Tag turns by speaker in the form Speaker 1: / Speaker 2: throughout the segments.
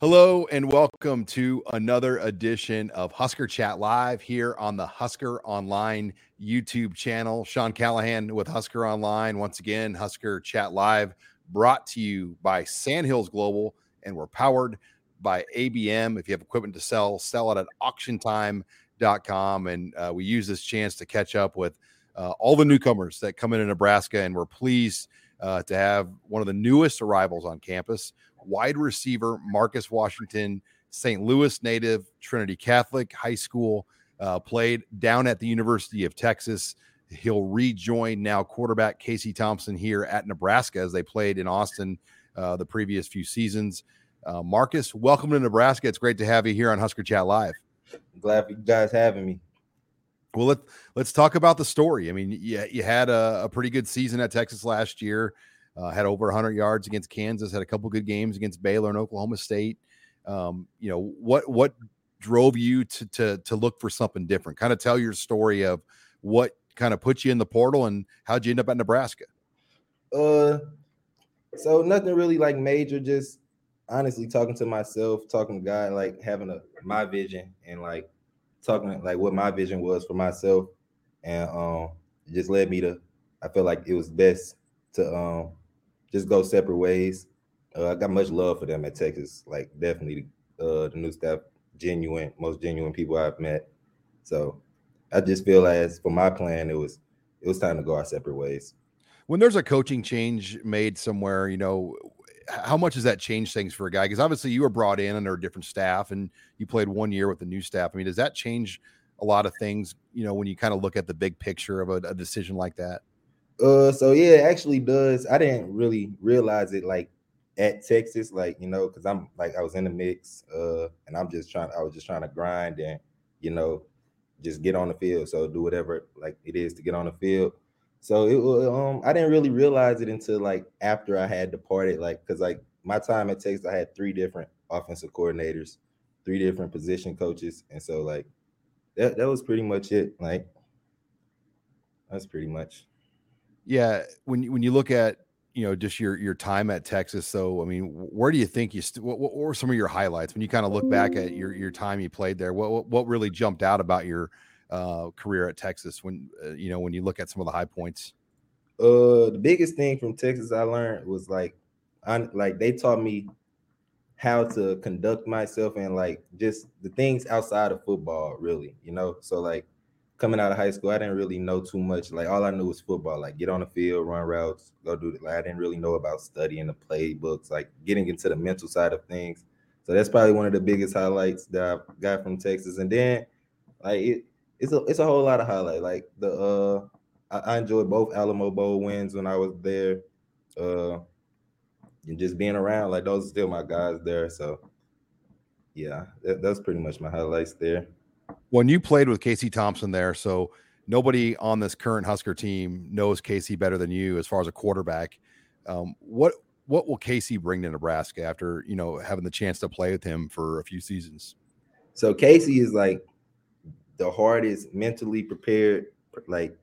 Speaker 1: Hello and welcome to another edition of Husker Chat Live here on the Husker Online YouTube channel. Sean Callahan with Husker Online. Once again, Husker Chat Live brought to you by Sandhills Global and we're powered by ABM. If you have equipment to sell, sell it at auctiontime.com. And uh, we use this chance to catch up with uh, all the newcomers that come into Nebraska. And we're pleased uh, to have one of the newest arrivals on campus, wide receiver Marcus Washington, St. Louis native, Trinity Catholic High School, uh, played down at the University of Texas. He'll rejoin now quarterback Casey Thompson here at Nebraska as they played in Austin uh, the previous few seasons. Uh, Marcus, welcome to Nebraska. It's great to have you here on Husker Chat Live.
Speaker 2: glad you guys having me.
Speaker 1: Well, let, let's talk about the story. I mean, you, you had a, a pretty good season at Texas last year, uh, had over 100 yards against Kansas, had a couple good games against Baylor and Oklahoma State. Um, you know, what what drove you to, to, to look for something different? Kind of tell your story of what kind of put you in the portal and how'd you end up at Nebraska?
Speaker 2: Uh, so nothing really like major. Just honestly talking to myself, talking to God, like having a my vision and like talking like what my vision was for myself, and um, it just led me to. I felt like it was best to um just go separate ways. Uh, I got much love for them at Texas. Like definitely, uh, the new staff, genuine, most genuine people I've met. So I just feel as for my plan, it was it was time to go our separate ways.
Speaker 1: when there's a coaching change made somewhere, you know, how much does that change things for a guy? Because obviously you were brought in under a different staff and you played one year with the new staff. I mean, does that change a lot of things, you know, when you kind of look at the big picture of a, a decision like that?
Speaker 2: Uh, so yeah, it actually does. I didn't really realize it like at Texas, like you know, because I'm like I was in the mix, uh, and I'm just trying. I was just trying to grind and you know, just get on the field. So do whatever like it is to get on the field. So it. Um, I didn't really realize it until like after I had departed, like because like my time at Texas, I had three different offensive coordinators, three different position coaches, and so like that that was pretty much it. Like that's pretty much.
Speaker 1: Yeah, when when you look at you know just your your time at Texas, so I mean, where do you think you st- what, what were some of your highlights when you kind of look back at your your time you played there? What what, what really jumped out about your uh, career at Texas when uh, you know when you look at some of the high points?
Speaker 2: Uh, the biggest thing from Texas I learned was like, I like they taught me how to conduct myself and like just the things outside of football, really, you know. So like coming out of high school, I didn't really know too much. Like all I knew was football, like get on the field, run routes, go do it. Like I didn't really know about studying the playbooks, like getting into the mental side of things. So that's probably one of the biggest highlights that I got from Texas. And then like it, it's a it's a whole lot of highlight. Like the uh I, enjoyed both Alamo Bowl wins when I was there. Uh and just being around, like those are still my guys there. So yeah, that, that's pretty much my highlights there.
Speaker 1: When you played with Casey Thompson there, so nobody on this current Husker team knows Casey better than you as far as a quarterback. Um, what what will Casey bring to Nebraska after you know having the chance to play with him for a few seasons?
Speaker 2: So Casey is like the hardest mentally prepared. Like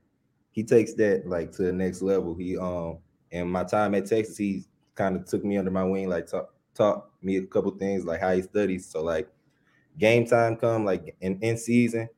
Speaker 2: he takes that like to the next level. He um in my time at Texas, he kind of took me under my wing, like taught taught me a couple things like how he studies. So like game time come like in, in season,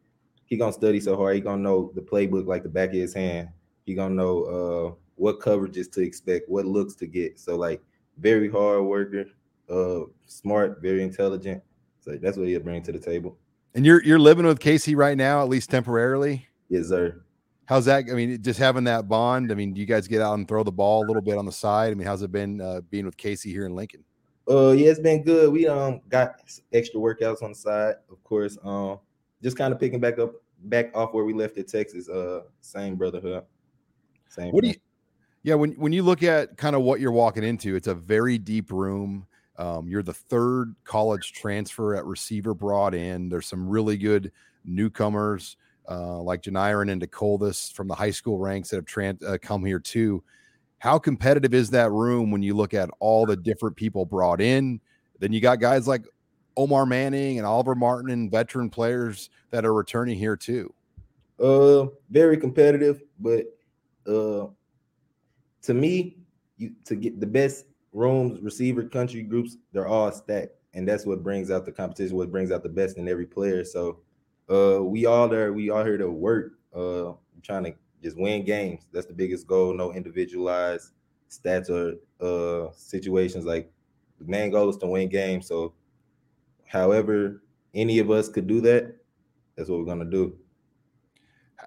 Speaker 2: he gonna study so hard. He gonna know the playbook like the back of his hand. He gonna know uh what coverages to expect, what looks to get. So like very hard worker, uh smart, very intelligent. So that's what he'll bring to the table.
Speaker 1: And you're you're living with Casey right now, at least temporarily.
Speaker 2: Yes, sir.
Speaker 1: How's that? I mean, just having that bond. I mean, do you guys get out and throw the ball a little bit on the side? I mean, how's it been uh, being with Casey here in Lincoln?
Speaker 2: Uh, yeah, it's been good. We um got extra workouts on the side, of course. Um, just kind of picking back up, back off where we left at Texas. Uh, same brotherhood. Same.
Speaker 1: What do you? Yeah, when when you look at kind of what you're walking into, it's a very deep room. Um, you're the third college transfer at receiver brought in. There's some really good newcomers uh, like Janiran and Decoldest from the high school ranks that have trans- uh, come here too. How competitive is that room when you look at all the different people brought in? Then you got guys like Omar Manning and Oliver Martin and veteran players that are returning here too.
Speaker 2: Uh, very competitive, but uh, to me, you to get the best rooms, receiver country groups, they're all stacked, and that's what brings out the competition. What brings out the best in every player. So, uh, we all there. We all here to work. Uh, trying to just win games. That's the biggest goal. No individualized stats or uh situations. Like the main goal is to win games. So, however, any of us could do that. That's what we're gonna do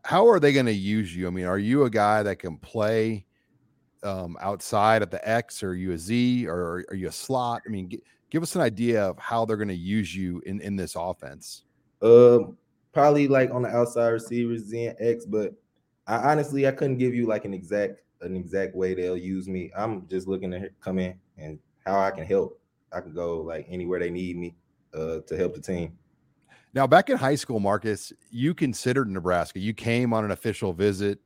Speaker 1: how are they going to use you? I mean, are you a guy that can play um, outside at the X, or are you a Z, or are you a slot? I mean, g- give us an idea of how they're going to use you in in this offense.
Speaker 2: Um, probably like on the outside receivers, Z and X, but I honestly I couldn't give you like an exact an exact way they'll use me. I'm just looking to come in and how I can help. I can go like anywhere they need me uh, to help the team.
Speaker 1: Now, back in high school, Marcus, you considered Nebraska. You came on an official visit,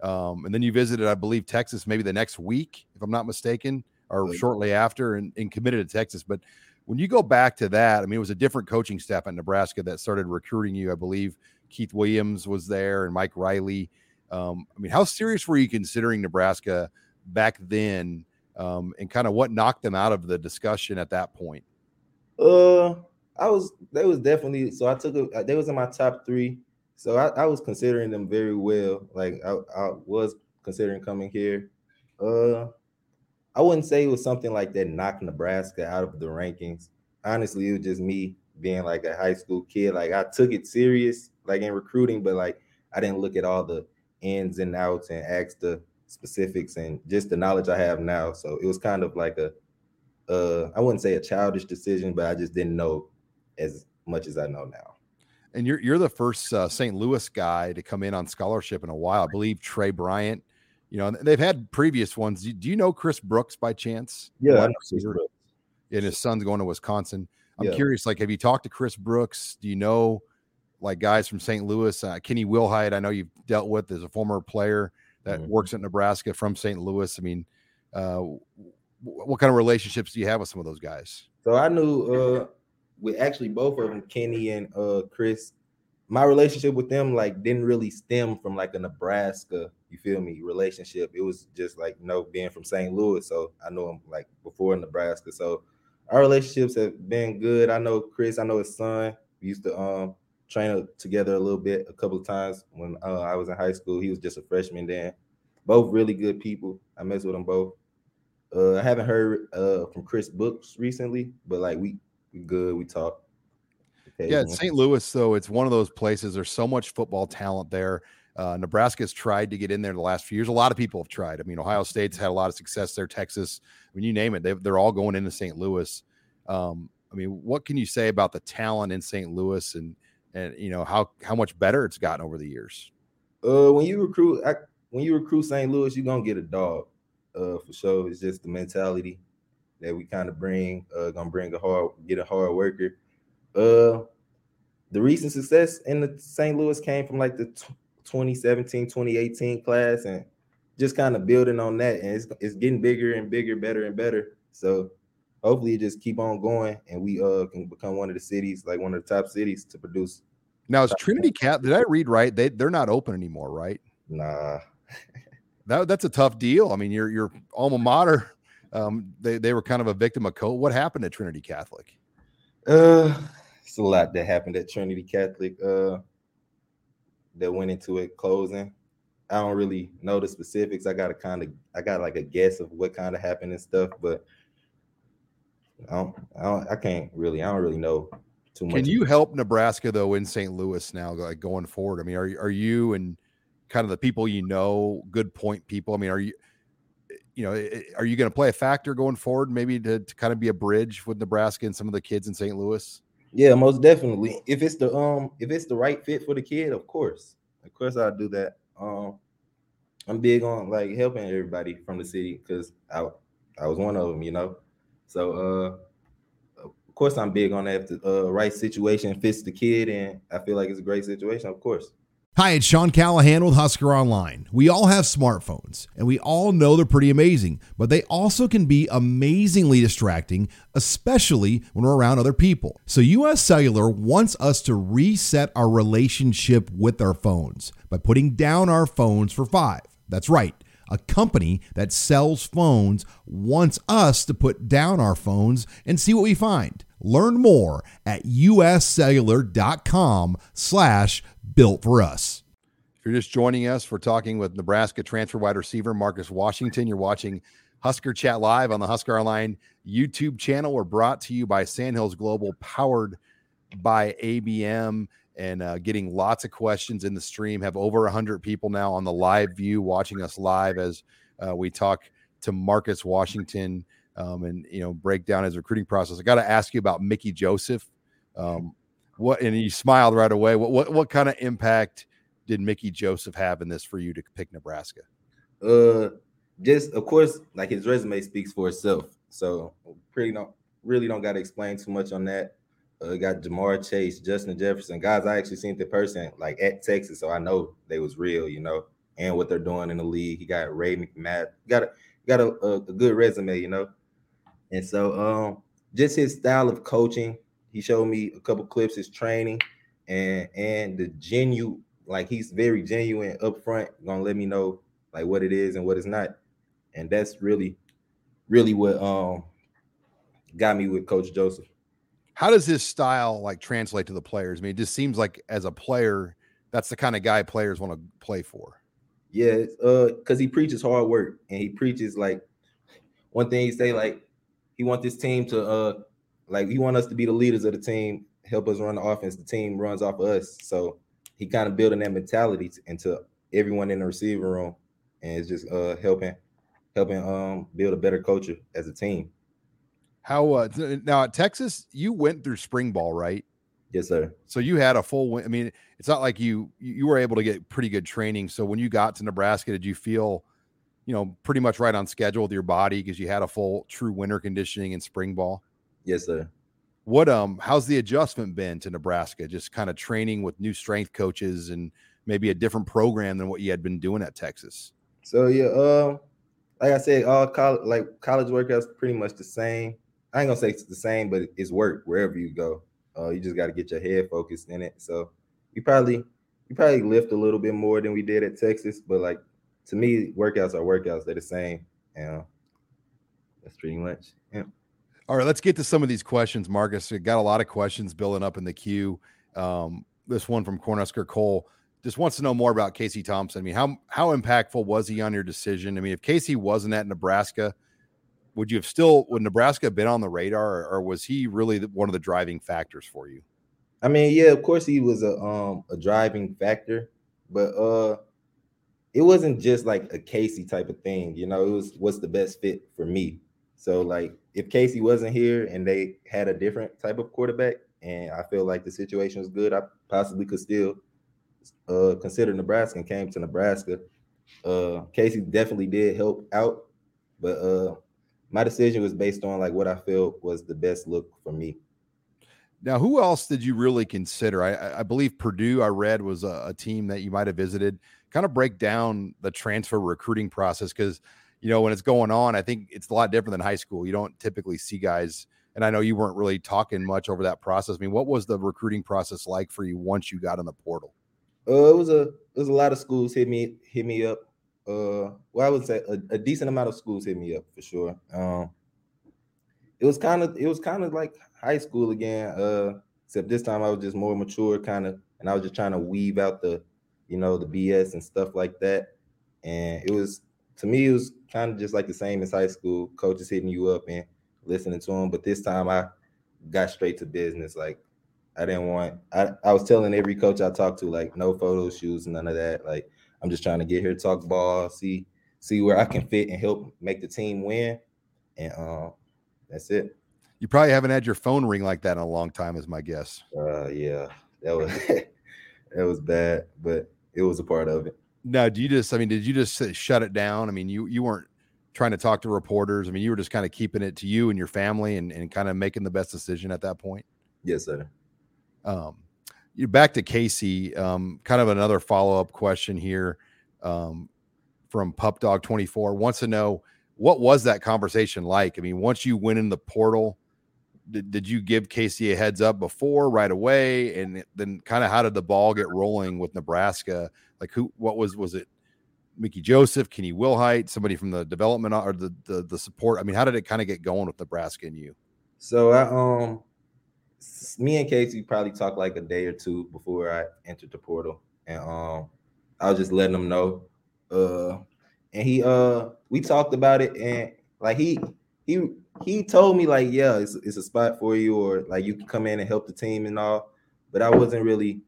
Speaker 1: um, and then you visited, I believe, Texas maybe the next week, if I'm not mistaken, or shortly after, and, and committed to Texas. But when you go back to that, I mean, it was a different coaching staff at Nebraska that started recruiting you. I believe Keith Williams was there and Mike Riley. Um, I mean, how serious were you considering Nebraska back then, um, and kind of what knocked them out of the discussion at that point?
Speaker 2: Uh, I was they was definitely so I took a they was in my top three. So I, I was considering them very well. Like I, I was considering coming here. Uh I wouldn't say it was something like that knocked Nebraska out of the rankings. Honestly, it was just me being like a high school kid. Like I took it serious, like in recruiting, but like I didn't look at all the ins and outs and ask the specifics and just the knowledge I have now. So it was kind of like a uh I wouldn't say a childish decision, but I just didn't know as much as I know now.
Speaker 1: And you're you're the first uh, St. Louis guy to come in on scholarship in a while. I believe Trey Bryant. You know, they've had previous ones. Do you know Chris Brooks by chance?
Speaker 2: Yeah,
Speaker 1: and his son's going to Wisconsin. I'm
Speaker 2: Yeah.
Speaker 1: curious, like, have you talked to Chris Brooks? Do you know like guys from St. Louis? Uh, Kenny Wilhite, I know you've dealt with as a former player that
Speaker 2: Mhm.
Speaker 1: works at Nebraska from St. Louis. I mean, uh, w- what kind of relationships do you have with some of those guys?
Speaker 2: So I knew uh with actually both of them, Kenny and uh Chris, my relationship with them like didn't really stem from like a Nebraska, you feel me, relationship. It was just like you know being from St. Louis, so I know him like before Nebraska. So our relationships have been good. I know Chris, I know his son. We used to um train together a little bit a couple of times when uh, I was in high school. He was just a freshman then. Both really good people. I mess with them both. Uh, I haven't heard uh, from Chris Brooks recently, but like we we good. We talk.
Speaker 1: Yeah. St. Louis, though, it's one of those places. There's so much football talent there. Uh, Nebraska's tried to get in there the last few years. A lot of people have tried. I mean, Ohio State's had a lot of success there. Texas, I mean, you name it, they, they're all going into St. Louis. Um, I mean, what can you say about the talent in St. Louis and and you know how how much better it's gotten over the years?
Speaker 2: Uh, when you recruit, I, when you recruit St. Louis, you're gonna get a dog. Uh, for sure. It's just the mentality that we kind of bring. Uh, gonna bring a hard, get a hard worker. Uh, the recent success in the St. Louis came from like the t- 2017, 2018 class, and just kind of building on that, and it's it's getting bigger and bigger, better and better. So hopefully, it just keep on going, and we uh can become one of the cities, like one of the top cities to produce.
Speaker 1: Now, is Trinity Cat? Did I read right? They they're not open anymore, right?
Speaker 2: Nah,
Speaker 1: That that's a tough deal. I mean, your your alma mater, um, they they were kind of a victim of COVID. What happened at Trinity Catholic?
Speaker 2: Uh, it's a lot that happened at Trinity Catholic. Uh, that went into it closing. I don't really know the specifics. I got to kind of, I got like a guess of what kind of happened and stuff, but I don't, I don't, I can't really, I don't really know too much.
Speaker 1: Can you help Nebraska though in St. Louis now, like going forward? I mean, are are you and kind of the people you know, good point people? I mean, are you, you know, are you going to play a factor going forward, maybe to, to kind of be a bridge with Nebraska and some of the kids in St. Louis?
Speaker 2: Yeah, most definitely. If it's the um, if it's the right fit for the kid, of course, of course, I'll do that. Um, I'm big on like helping everybody from the city because I I was one of them, you know. So uh, of course, I'm big on that. If the uh, right situation fits the kid, and I feel like it's a great situation, of course.
Speaker 3: Hi, it's Sean Callahan with Husker Online. We all have smartphones, and we all know they're pretty amazing, but they also can be amazingly distracting, especially when we're around other people. So, US Cellular wants us to reset our relationship with our phones by putting down our phones for five. That's right. A company that sells phones wants us to put down our phones and see what we find. Learn more at uscellular.com slash built for us.
Speaker 1: If you're just joining us, we're talking with Nebraska transfer wide receiver Marcus Washington. You're watching Husker Chat Live on the Husker Online YouTube channel. We're brought to you by Sandhills Global, powered by ABM, and uh, getting lots of questions in the stream. Have over 100 people now on the live view watching us live as uh, we talk to Marcus Washington um, and you know break down his recruiting process. I got to ask you about Mickey Joseph. Um, what and you smiled right away. What what what kind of impact did Mickey Joseph have in this for you to pick Nebraska?
Speaker 2: Uh, just of course, like his resume speaks for itself. So pretty don't really don't got to explain too much on that. Uh, got Ja'Marr Chase, Justin Jefferson, guys I actually seen the person like at Texas, so I know they was real, you know, and what they're doing in the league. He got Racey McMath, got a got a, a, a good resume, you know, and so um, just his style of coaching. He showed me a couple clips, his training, and and the genuine, like he's very genuine up front, gonna let me know like what it is and what it's not, and that's really, really what um got me with Coach Joseph.
Speaker 1: How does his style like translate to the players? I mean, it just seems like as a player, that's the kind of guy players want to play for.
Speaker 2: Yeah, uh, because he preaches hard work and he preaches like one thing he say like he want this team to uh like he want us to be the leaders of the team, help us run the offense. The team runs off of us, so he kind of building that mentality into everyone in the receiver room, and it's just uh helping helping um build a better culture as a team.
Speaker 1: How uh, now at Texas, you went through spring ball, right?
Speaker 2: Yes, sir.
Speaker 1: So you had a full win. I mean, it's not like you you were able to get pretty good training. So when you got to Nebraska, did you feel, you know, pretty much right on schedule with your body because you had a full true winter conditioning in spring ball?
Speaker 2: Yes, sir.
Speaker 1: What um how's the adjustment been to Nebraska? Just kind of training with new strength coaches and maybe a different program than what you had been doing at Texas.
Speaker 2: So yeah, um, like I said, all college like college workouts pretty much the same. I ain't gonna say it's the same, but it's work wherever you go. Uh, you just got to get your head focused in it. So we probably we probably lift a little bit more than we did at Texas, but like to me, workouts are workouts. They're the same. And that's pretty much yeah.
Speaker 1: All right, let's get to some of these questions, Marcus. We got a lot of questions building up in the queue. Um, this one from Cornhusker Cole just wants to know more about Casey Thompson. I mean, how how impactful was he on your decision? I mean, if Casey wasn't at Nebraska, would you have still would Nebraska have been on the radar, or, or was he really one of the driving factors for you?
Speaker 2: I mean, yeah, of course he was a um a driving factor, but uh it wasn't just like a Casey type of thing, you know, it was what's the best fit for me. So like if Casey wasn't here and they had a different type of quarterback and I feel like the situation was good, I possibly could still uh consider Nebraska and came to Nebraska. Uh Casey definitely did help out, but uh my decision was based on like what I felt was the best look for me.
Speaker 1: Now, who else did you really consider? I, I believe Purdue, I read, was a, a, team that you might have visited. Kind of break down the transfer recruiting process because, you know, when it's going on, I think it's a lot different than high school. You don't typically see guys, and I know you weren't really talking much over that process. I mean, what was the recruiting process like for you once you got in the portal?
Speaker 2: Uh, it was a it was a lot of schools hit me hit me up. Uh, well, I would say a, a decent amount of schools hit me up for sure. Um, it was kind of it was kind of like high school again. Uh, except this time I was just more mature, kind of, and I was just trying to weave out the, you know, the BS and stuff like that. And it was to me, it was kind of just like the same as high school. Coaches hitting you up and listening to them, but this time I got straight to business. Like I didn't want. I I was telling every coach I talked to like no photo shoots, none of that. Like I'm just trying to get here, talk ball, see see where I can fit and help make the team win, and uh, that's it.
Speaker 1: You probably haven't had your phone ring like that in a long time, is my guess.
Speaker 2: Uh, yeah, that was that was bad, but it was a part of it.
Speaker 1: Now, do you just? I mean, did you just shut it down? I mean, you you weren't trying to talk to reporters? I mean, you were just kind of keeping it to you and your family and, and kind of making the best decision at that point.
Speaker 2: Yes, sir.
Speaker 1: Um, you back to Casey. Um, kind of another follow up question here um, from Pup Dog Twenty Four wants to know what was that conversation like? I mean, once you went in the portal, did, did you give Casey a heads up before right away, and then kind of how did the ball get rolling with Nebraska? Like who? What was was it? Mickey Joseph, Kenny Wilhite, somebody from the development or the, the the support. I mean, how did it kind of get going with Nebraska and you?
Speaker 2: So I um me and Casey probably talked like a day or two before I entered the portal, and um, I was just letting him know. Uh, and he uh, we talked about it, and like he he he told me like, yeah, it's it's a spot for you, or like you can come in and help the team and all. But I wasn't really,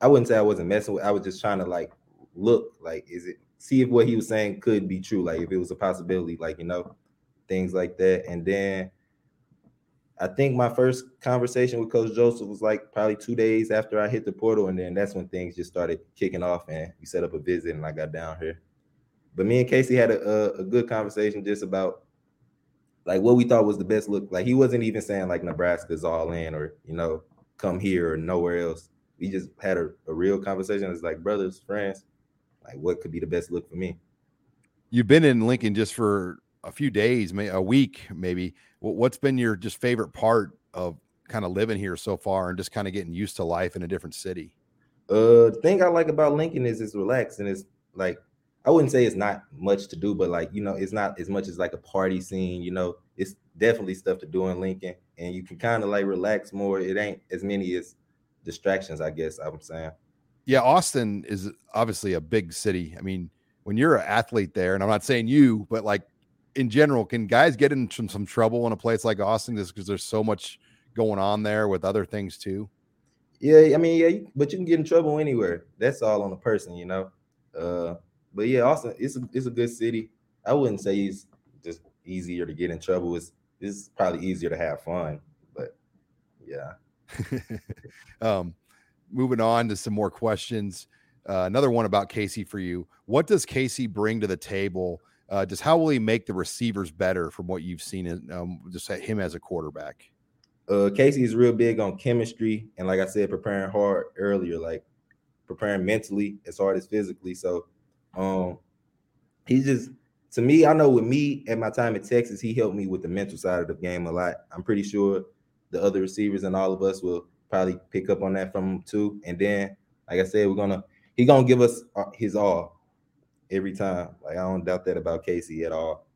Speaker 2: I wouldn't say I wasn't messing with. I was just trying to like look like, is it see if what he was saying could be true, like if it was a possibility, like you know, things like that, and then I think my first conversation with Coach Joseph was like probably two days after I hit the portal, and then that's when things just started kicking off, and we set up a visit, and I got down here. But me and Casey had a, a, a good conversation just about like what we thought was the best look. Like he wasn't even saying like Nebraska's all in, or you know, come here or nowhere else. We just had a, a real conversation. It's like brothers, friends. Like what could be the best look for me?
Speaker 1: You've been in Lincoln just for a few days, maybe a week, maybe. What's been your just favorite part of kind of living here so far and just kind of getting used to life in a different city?
Speaker 2: Uh, the thing I like about Lincoln is it's relaxed and it's like I wouldn't say it's not much to do, but like you know, it's not as much as like a party scene. You know, it's definitely stuff to do in Lincoln, and you can kind of like relax more. It ain't as many as distractions, I guess I'm saying.
Speaker 1: Yeah, Austin is obviously a big city. I mean, when you're an athlete there, and I'm not saying you, but like in general, can guys get in some, some trouble in a place like Austin just because there's so much going on there with other things too?
Speaker 2: Yeah, I mean, yeah, but you can get in trouble anywhere. That's all on the person, you know. Uh, but yeah, Austin, it's a it's a good city. I wouldn't say it's just easier to get in trouble. It's it's probably easier to have fun, but yeah.
Speaker 1: um, moving on to some more questions. Uh, another one about Casey for you. What does Casey bring to the table uh, just how will he make the receivers better from what you've seen in um, just him as a quarterback?
Speaker 2: Uh, Casey is real big on chemistry and, like I said, preparing hard earlier, like preparing mentally as hard as physically. So, um, he's just to me. I know with me at my time in Texas, he helped me with the mental side of the game a lot. I'm pretty sure the other receivers and all of us will probably pick up on that from him too. And then, like I said, we're gonna he gonna give us uh, his all every time. Like I don't doubt that about Casey at all.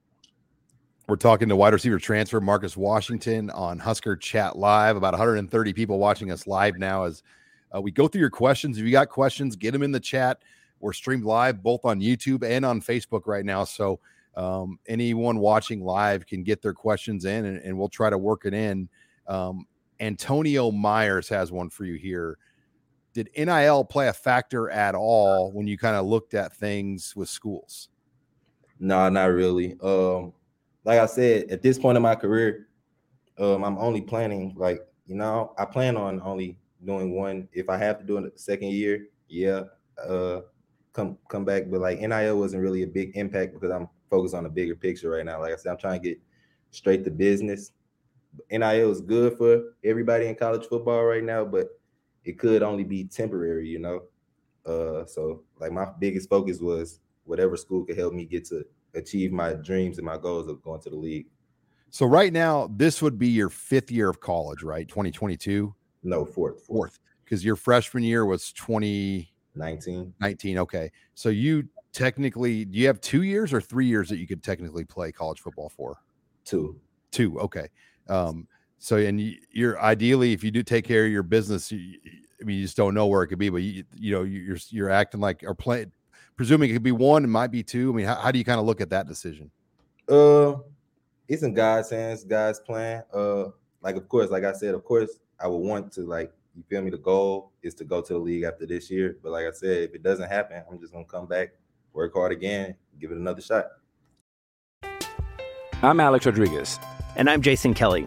Speaker 1: We're talking to wide receiver transfer Marcus Washington on Husker Chat Live. About 130 people watching us live now as uh, we go through your questions. If you got questions, get them in the chat. We're streamed live both on YouTube and on Facebook right now. So um, anyone watching live can get their questions in and, and we'll try to work it in. Um, Antonio Myers has one for you here did NIL play a factor at all when you kind of looked at things with schools?
Speaker 2: No, not really. Um, like I said, at this point in my career, um, I'm only planning like you know, I plan on only doing one. If I have to do it the second year, yeah, uh, come come back. But like NIL wasn't really a big impact because I'm focused on the bigger picture right now. Like I said, I'm trying to get straight to business. NIL is good for everybody in college football right now, but it could only be temporary, you know. Uh, so like my biggest focus was whatever school could help me get to achieve my dreams and my goals of going to the league.
Speaker 1: So right now, this would be your fifth year of college, right? 2022?
Speaker 2: No, fourth.
Speaker 1: Fourth. Because your freshman year was
Speaker 2: 2019.
Speaker 1: 19. Okay. So you technically do you have two years or three years that you could technically play college football for?
Speaker 2: Two.
Speaker 1: Two. Okay. Um, so, and you're ideally, if you do take care of your business, you, I mean, you just don't know where it could be, but you, you know, you're you're acting like or play, presuming it could be one, it might be two. I mean, how, how do you kind of look at that decision?
Speaker 2: Uh, it's in God's hands, God's plan. Uh, like of course, like I said, of course, I would want to like you feel me. The goal is to go to the league after this year, but like I said, if it doesn't happen, I'm just gonna come back, work hard again, give it another shot.
Speaker 4: I'm Alex Rodriguez,
Speaker 5: and I'm Jason Kelly.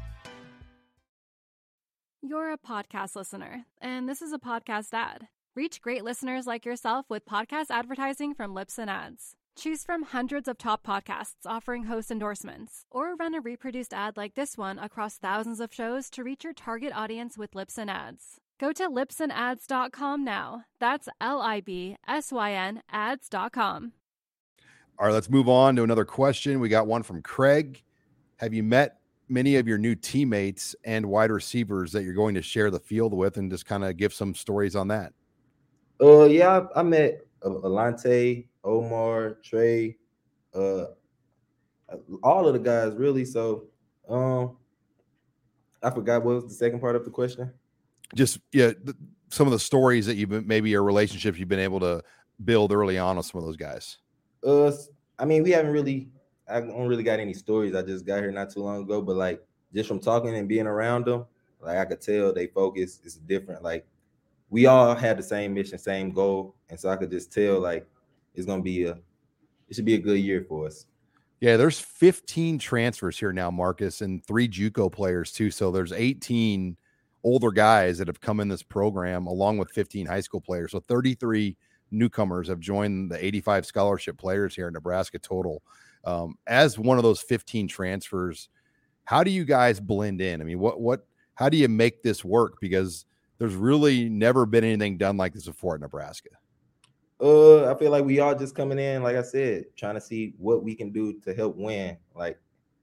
Speaker 6: A podcast listener, and this is a podcast ad. Reach great listeners like yourself with podcast advertising from Libsyn Ads. Choose from hundreds of top podcasts offering host endorsements, or run a reproduced ad like this one across thousands of shows to reach your target audience with Libsyn Ads. Go to libsynads.com now. That's L I B S Y N ads.com.
Speaker 1: All right, let's move on to another question. We got one from Craig. Have you met many of your new teammates and wide receivers that you're going to share the field with and just kind of give some stories on that?
Speaker 2: Uh, yeah, I, met uh, Alante, Omar, Trey, uh, all of the guys really. So, um, I forgot what was the second part of the question.
Speaker 1: Just yeah, th- some of the stories that you've been maybe your relationships you've been able to build early on with some of those guys.
Speaker 2: Uh, I mean, we haven't really. I don't really got any stories. I just got here not too long ago, but like just from talking and being around them, like I could tell they focus is different. Like we all had the same mission, same goal, and so I could just tell like it's gonna be a, it should be a good year for us.
Speaker 1: Yeah, there's 15 transfers here now, Marcus, and three JUCO players too. So there's 18 older guys that have come in this program, along with 15 high school players. So 33 newcomers have joined the 85 scholarship players here in Nebraska total. Um, as one of those 15 transfers, how do you guys blend in? I mean, what what how do you make this work? Because there's really never been anything done like this before in Nebraska.
Speaker 2: Uh, I feel like we all just coming in, like I said, trying to see what we can do to help win. Like,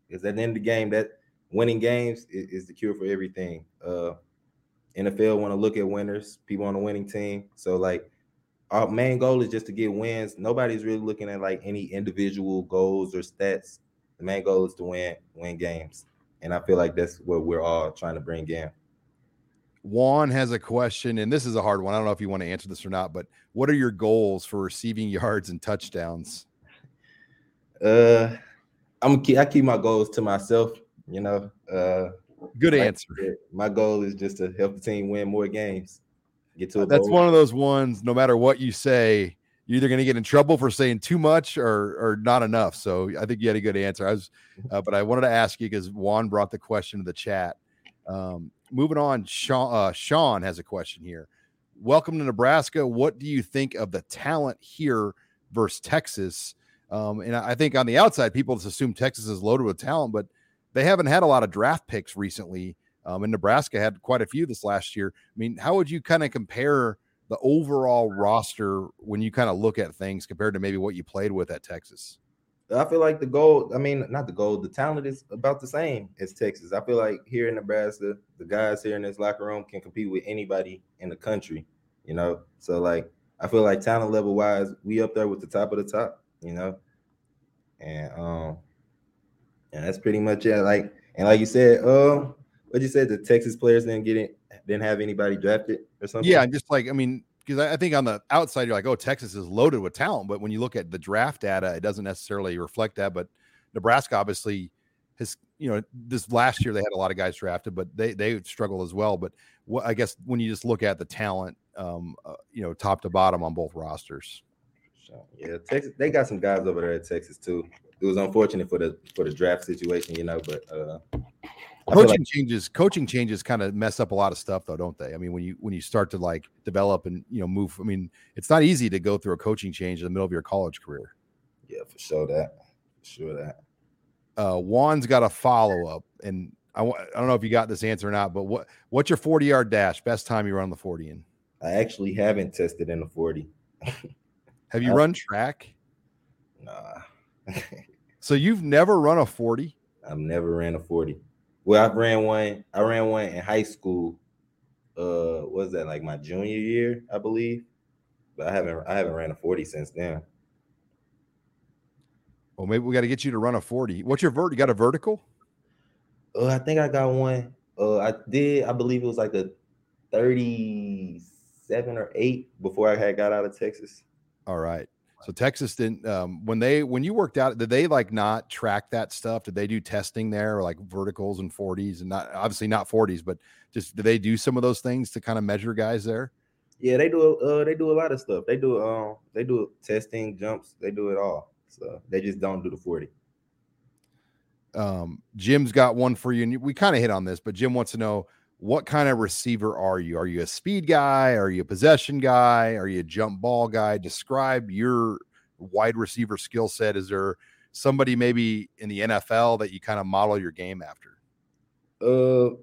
Speaker 2: is at the end of the game, that winning games is, is the cure for everything. Uh, NFL want to look at winners, people on the winning team. So, like, our main goal is just to get wins. Nobody's really looking at like any individual goals or stats. The main goal is to win, win games, and I feel like that's what we're all trying to bring in.
Speaker 1: Juan has a question, and this is a hard one. I don't know if you want to answer this or not, but what are your goals for receiving yards and touchdowns?
Speaker 2: Uh, I'm I keep my goals to myself. You know, uh,
Speaker 1: Good
Speaker 2: like
Speaker 1: answer.
Speaker 2: said, my goal is just to help the team win more games. Get to a
Speaker 1: That's
Speaker 2: bowl.
Speaker 1: one of those ones. No matter what you say, you're either going to get in trouble for saying too much or or not enough. So I think you had a good answer. I was, uh, but I wanted to ask you because Juan brought the question to the chat. Um, moving on, Sean, uh, Sean has a question here. Welcome to Nebraska. What do you think of the talent here versus Texas? Um, and I I think on the outside, people just assume Texas is loaded with talent, but they haven't had a lot of draft picks recently. Um, and Nebraska had quite a few this last year. I mean, how would you kind of compare the overall roster when you kind of look at things compared to maybe what you played with at Texas?
Speaker 2: I feel like the goal. I mean, not the goal. The talent is about the same as Texas. I feel like here in Nebraska, the guys here in this locker room can compete with anybody in the country. You know, so like I feel like talent level wise, we up there with the top of the top. You know, and um, and that's pretty much it. Like and like you said, uh, what you said, the Texas players didn't get it, didn't have anybody drafted or something.
Speaker 1: Yeah, just like I mean, because I I think on the outside you're like, oh, Texas is loaded with talent, but when you look at the draft data, it doesn't necessarily reflect that. But Nebraska obviously has, you know, this last year they had a lot of guys drafted, but they they struggle as well. But what I guess when you just look at the talent, um, uh, you know, top to bottom on both rosters.
Speaker 2: So, yeah, Texas. They got some guys over there at Texas too. It was unfortunate for the for the draft situation, you know, but uh,
Speaker 1: coaching
Speaker 2: like
Speaker 1: changes coaching changes kind of mess up a lot of stuff though don't they? I mean when you when you start to like develop and you know move i mean it's not easy to go through a coaching change in the middle of your college career.
Speaker 2: Yeah, for sure that, for sure that.
Speaker 1: uh juan's got a follow-up and I wa- I don't know if you got this answer or not but what what's your 40 yard dash? Best time you run the 40 in.
Speaker 2: I actually haven't tested in the forty.
Speaker 1: have you
Speaker 2: Uh,
Speaker 1: run track?
Speaker 2: Nah,
Speaker 1: so you've never run a 40
Speaker 2: I've never ran a forty. Well, I've ran one. I ran one in high school. Uh, what was that like my junior year, I believe? But I haven't. I haven't ran a forty since then.
Speaker 1: well maybe we got to get you to run a 40 what's your vert you got a vertical
Speaker 2: Uh, I think I got one. Uh, I did. I believe it was like a thirty-seven or eight before I had got out of Texas.
Speaker 1: all right So Texas didn't um, when they when you worked out, did they like not track that stuff? Did they do testing there, like verticals and 40s and not obviously not 40s, but just did they do some of those things to kind of measure guys there?
Speaker 2: Yeah, they do. Uh, they do a lot of stuff. They do. Um, they do testing, jumps. They do it all. So they just don't do the 40.
Speaker 1: Um, Jim's got one for you, and we kind of hit on this, but Jim wants to know what kind of receiver are you? Are you a speed guy? Are you a possession guy? Are you a jump ball guy? Describe your wide receiver skill set. Is there somebody maybe in the NFL that you kind of model your game after?
Speaker 2: Uh,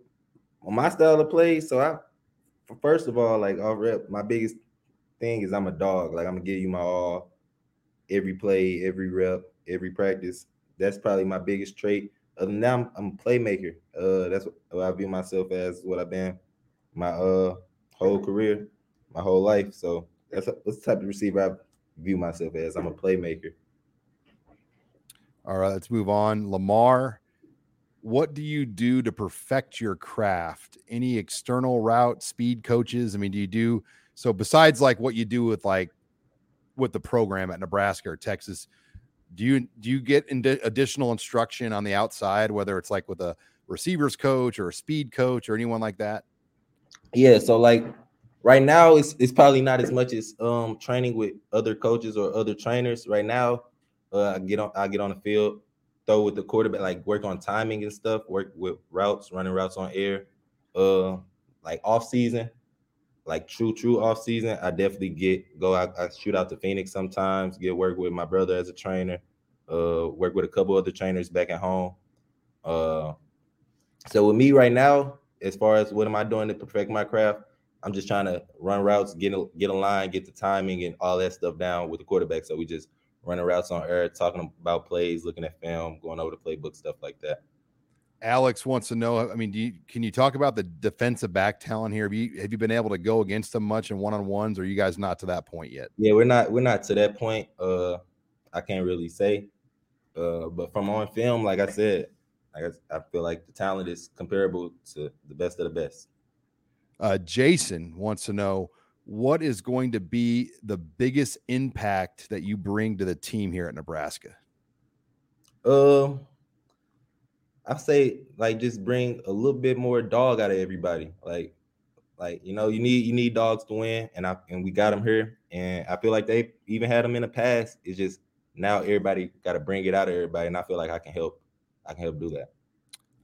Speaker 2: well, my style of play. So I, first of all, like I'll rep. My biggest thing is I'm a dog. Like I'm gonna give you my all, every play, every rep, every practice. That's probably my biggest trait. Other than that, I'm, I'm a playmaker. Uh, that's what I view myself as. What I've been my uh whole career, my whole life. So that's, that's the type of receiver I view myself as. I'm a playmaker.
Speaker 1: All right, let's move on. Lamar, what do you do to perfect your craft? Any external route, speed coaches? I mean, do you do so besides like what you do with like with the program at Nebraska or Texas? Do you do you get additional instruction on the outside whether it's like with a receivers coach or a speed coach or anyone like that?
Speaker 2: Yeah so like right now it's it's probably not as much as um training with other coaches or other trainers. Right now uh, i get on i get on the field throw with the quarterback like work on timing and stuff work with routes running routes on air uh like off season like true true off season, I definitely get go out. I shoot out to Phoenix sometimes. Get work with my brother as a trainer. Uh, work with a couple other trainers back at home. Uh, so with me right now, as far as what am I doing to perfect my craft, I'm just trying to run routes, get a, get a line, get the timing and all that stuff down with the quarterback. So we just running routes on air, talking about plays, looking at film, going over the playbook, stuff like that.
Speaker 1: Alex wants to know. I mean, do you, can you talk about the defensive back talent here? Have you have you been able to go against them much in one on ones? Or are you guys not to that point yet?
Speaker 2: Yeah, we're not. We're not to that point. Uh, I can't really say. Uh, but from on film, like I said, I guess I feel like the talent is comparable to the best of the best.
Speaker 1: Uh, Jason wants to know what is going to be the biggest impact that you bring to the team here at Nebraska.
Speaker 2: Um. I say like just bring a little bit more dog out of everybody. Like, like you know, you need you need dogs to win, and I and we got them here, and I feel like they even had them in the past. It's just now everybody got to bring it out of everybody, and I feel like I can help. I can help do that.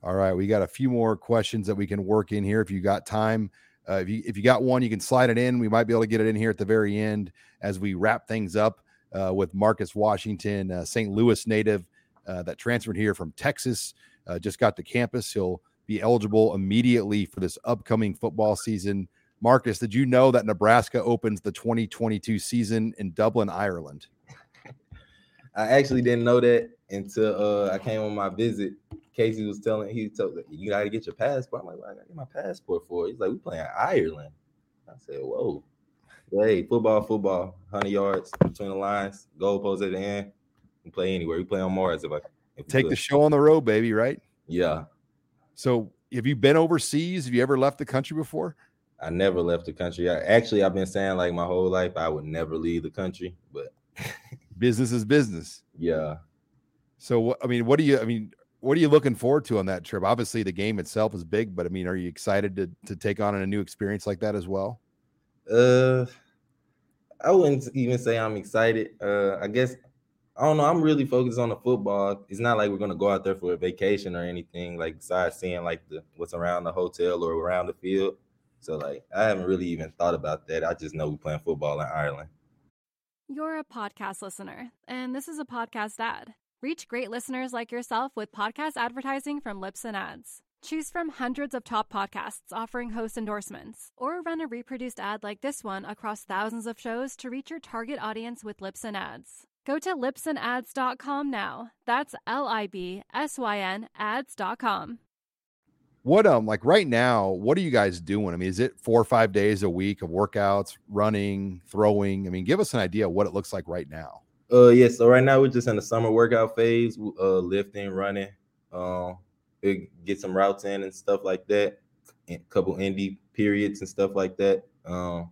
Speaker 1: All right, we got a few more questions that we can work in here. If you got time, uh, if you if you got one, you can slide it in. We might be able to get it in here at the very end as we wrap things up uh, with Marcus Washington, uh, St. Louis native uh, that transferred here from Texas uh, just got to campus. He'll be eligible immediately for this upcoming football season. Marcus, did you know that Nebraska opens the 2022 season in Dublin, Ireland?
Speaker 2: I actually didn't know that until uh, I came on my visit. Casey was telling he told you got to get your passport. I'm like, well, I got to get my passport for. He's like, we playing Ireland. I said, whoa. Hey, football, football, 100 yards between the lines, goalposts at the end. We play anywhere. We play on Mars if I
Speaker 1: Take the show on the road, baby, right?
Speaker 2: Yeah.
Speaker 1: So have you been overseas? Have you ever left the country before?
Speaker 2: I never left the country. I, actually, I've been saying like my whole life I would never leave the country, but
Speaker 1: business is business.
Speaker 2: Yeah.
Speaker 1: So I mean, what do you? I mean, what are you looking forward to on that trip? Obviously, the game itself is big, but I mean, are you excited to to take on a new experience like that as well?
Speaker 2: Uh, I wouldn't even say I'm excited. Uh, I guess I don't know. I'm really focused on the football. It's not like we're gonna go out there for a vacation or anything. Like besides seeing like the what's around the hotel or around the field. So like I haven't really even thought about that. I just know we're playing football in Ireland.
Speaker 6: You're a podcast listener, and this is a podcast ad. Reach great listeners like yourself with podcast advertising from Libsyn Ads. Choose from hundreds of top podcasts offering host endorsements, or run a reproduced ad like this one across thousands of shows to reach your target audience with Libsyn Ads. Go to libsynads.com now. That's L I B S Y N ads.com.
Speaker 1: What um like right now, what are you guys doing? I mean, is it four or five days a week of workouts, running, throwing? I mean, give us an idea of what it looks like right now.
Speaker 2: Uh yeah, so right now we're just in the summer workout phase, uh lifting, running, um get some routes in and stuff like that. A couple indie periods and stuff like that. Um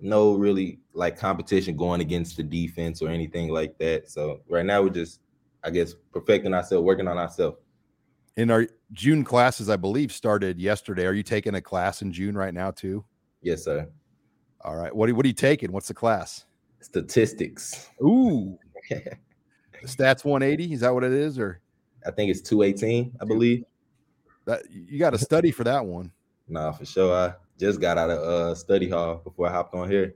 Speaker 2: no really like competition going against the defense or anything like that. So right now we're just, I guess, perfecting ourselves, working on ourselves.
Speaker 1: In our June classes, I believe, started yesterday. Are you taking a class in June right now too?
Speaker 2: Yes, sir.
Speaker 1: All right. What are, what are you taking? What's the class?
Speaker 2: Statistics.
Speaker 1: Ooh. Stats 180. Is that what it is? Or
Speaker 2: I think it's 218, I believe.
Speaker 1: That you got to study for that one.
Speaker 2: Nah, for sure. I just got out of uh study hall before I hopped on here.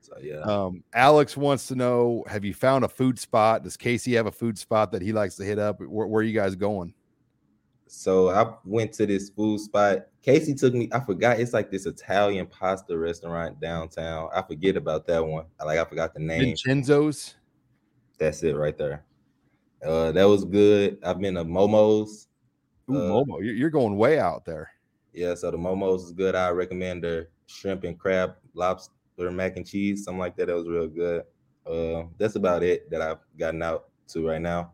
Speaker 2: So yeah.
Speaker 1: Um, Alex wants to know: Have you found a food spot? Does Casey have a food spot that he likes to hit up? Where, where are you guys going?
Speaker 2: So I went to this food spot. Casey took me. I forgot. It's like this Italian pasta restaurant downtown. I forget about that one. I like I forgot the name.
Speaker 1: Vincenzo's.
Speaker 2: That's it right there. Uh, that was good. I've been to Momo's.
Speaker 1: Ooh, uh, Momo, you're going way out there.
Speaker 2: Yeah, so the Momo's is good. I recommend their shrimp and crab, lobster mac and cheese, something like that. That was real good. Uh, that's about it that I've gotten out to right now.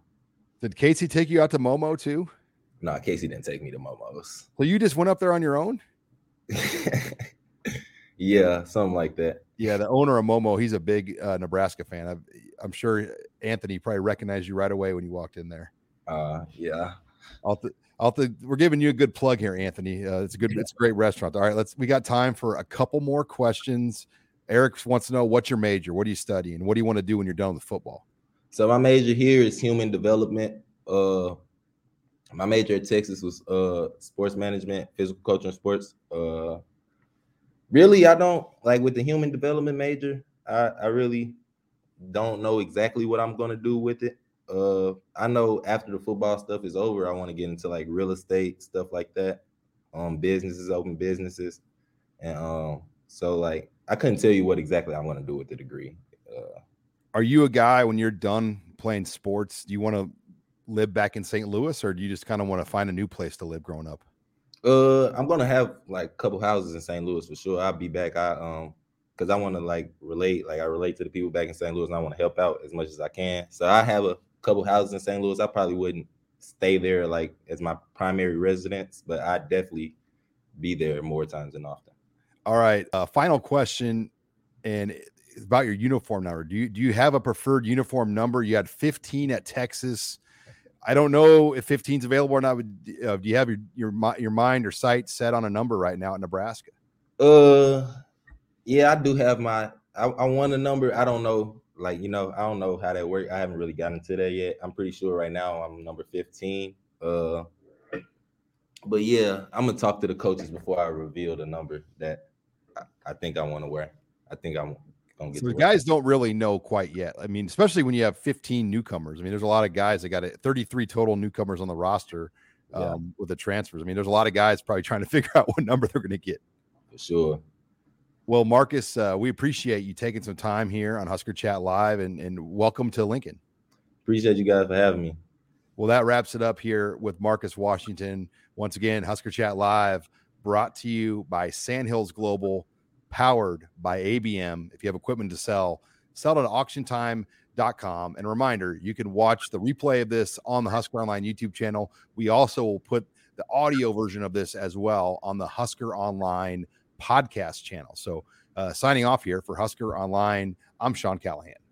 Speaker 1: Did Casey take you out to Momo too?
Speaker 2: No, nah, Casey didn't take me to Momo's.
Speaker 1: So you just went up there on your own?
Speaker 2: yeah, something like that.
Speaker 1: Yeah, the owner of Momo, he's a big uh, Nebraska fan. i am sure Anthony probably recognized you right away when you walked in there.
Speaker 2: Uh, yeah.
Speaker 1: I'll th- I'll th- we're giving you a good plug here, Anthony. Uh, it's a good, it's a great restaurant. All right, let's. We got time for a couple more questions. Eric wants to know what's your major? What are you studying? What do you want to do when you're done with football?
Speaker 2: So my major here is human development. Uh, my major at Texas was uh sports management, physical culture, and sports. Uh, really, I don't like with the human development major. I I really don't know exactly what I'm gonna do with it uh I know after the football stuff is over, I want to get into like real estate stuff like that. Um businesses, open businesses. And um so like I couldn't tell you what exactly I want to do with the degree. Uh
Speaker 1: are you a guy when you're done playing sports, do you want to live back in St. Louis or do you just kind of want to find a new place to live growing up?
Speaker 2: Uh I'm gonna have like a couple houses in St. Louis for sure. I'll be back. I um because I want to like relate, like I relate to the people back in St. Louis and I want to help out as much as I can. So I have a couple houses in St. Louis, I probably wouldn't stay there like as my primary residence, but I'd definitely be there more times than often.
Speaker 1: All right. Uh, final question, and about your uniform number. Do you do you have a preferred uniform number? You had 15 at Texas. I don't know if 15 is available or not. Uh, do you have your your your mind or sight set on a number right now at Nebraska?
Speaker 2: Uh, yeah, I do have my. I, I want a number. I don't know like you know, I don't know how that works. I haven't really gotten to that yet. I'm pretty sure right now I'm number 15. Uh but yeah, I'm gonna talk to the coaches before I reveal the number that I, I think I want to wear. I think I'm gonna get.
Speaker 1: So the guys don't really know quite yet. I mean, especially when you have 15 newcomers. I mean, there's a lot of guys that got it. 33 total newcomers on the roster um, yeah. with the transfers. I mean, there's a lot of guys probably trying to figure out what number they're to get.
Speaker 2: For sure.
Speaker 1: Well, Marcus, uh, we appreciate you taking some time here on Husker Chat Live and, and welcome to Lincoln.
Speaker 2: Appreciate you guys for having me.
Speaker 1: Well, that wraps it up here with Marcus Washington. Once again, Husker Chat Live brought to you by Sandhills Global, powered by ABM. If you have equipment to sell, sell it at auctiontime.com. And a reminder, you can watch the replay of this on the Husker Online YouTube channel. We also will put the audio version of this as well on the Husker Online podcast channel. So, uh, signing off here for Husker Online, I'm Sean Callahan.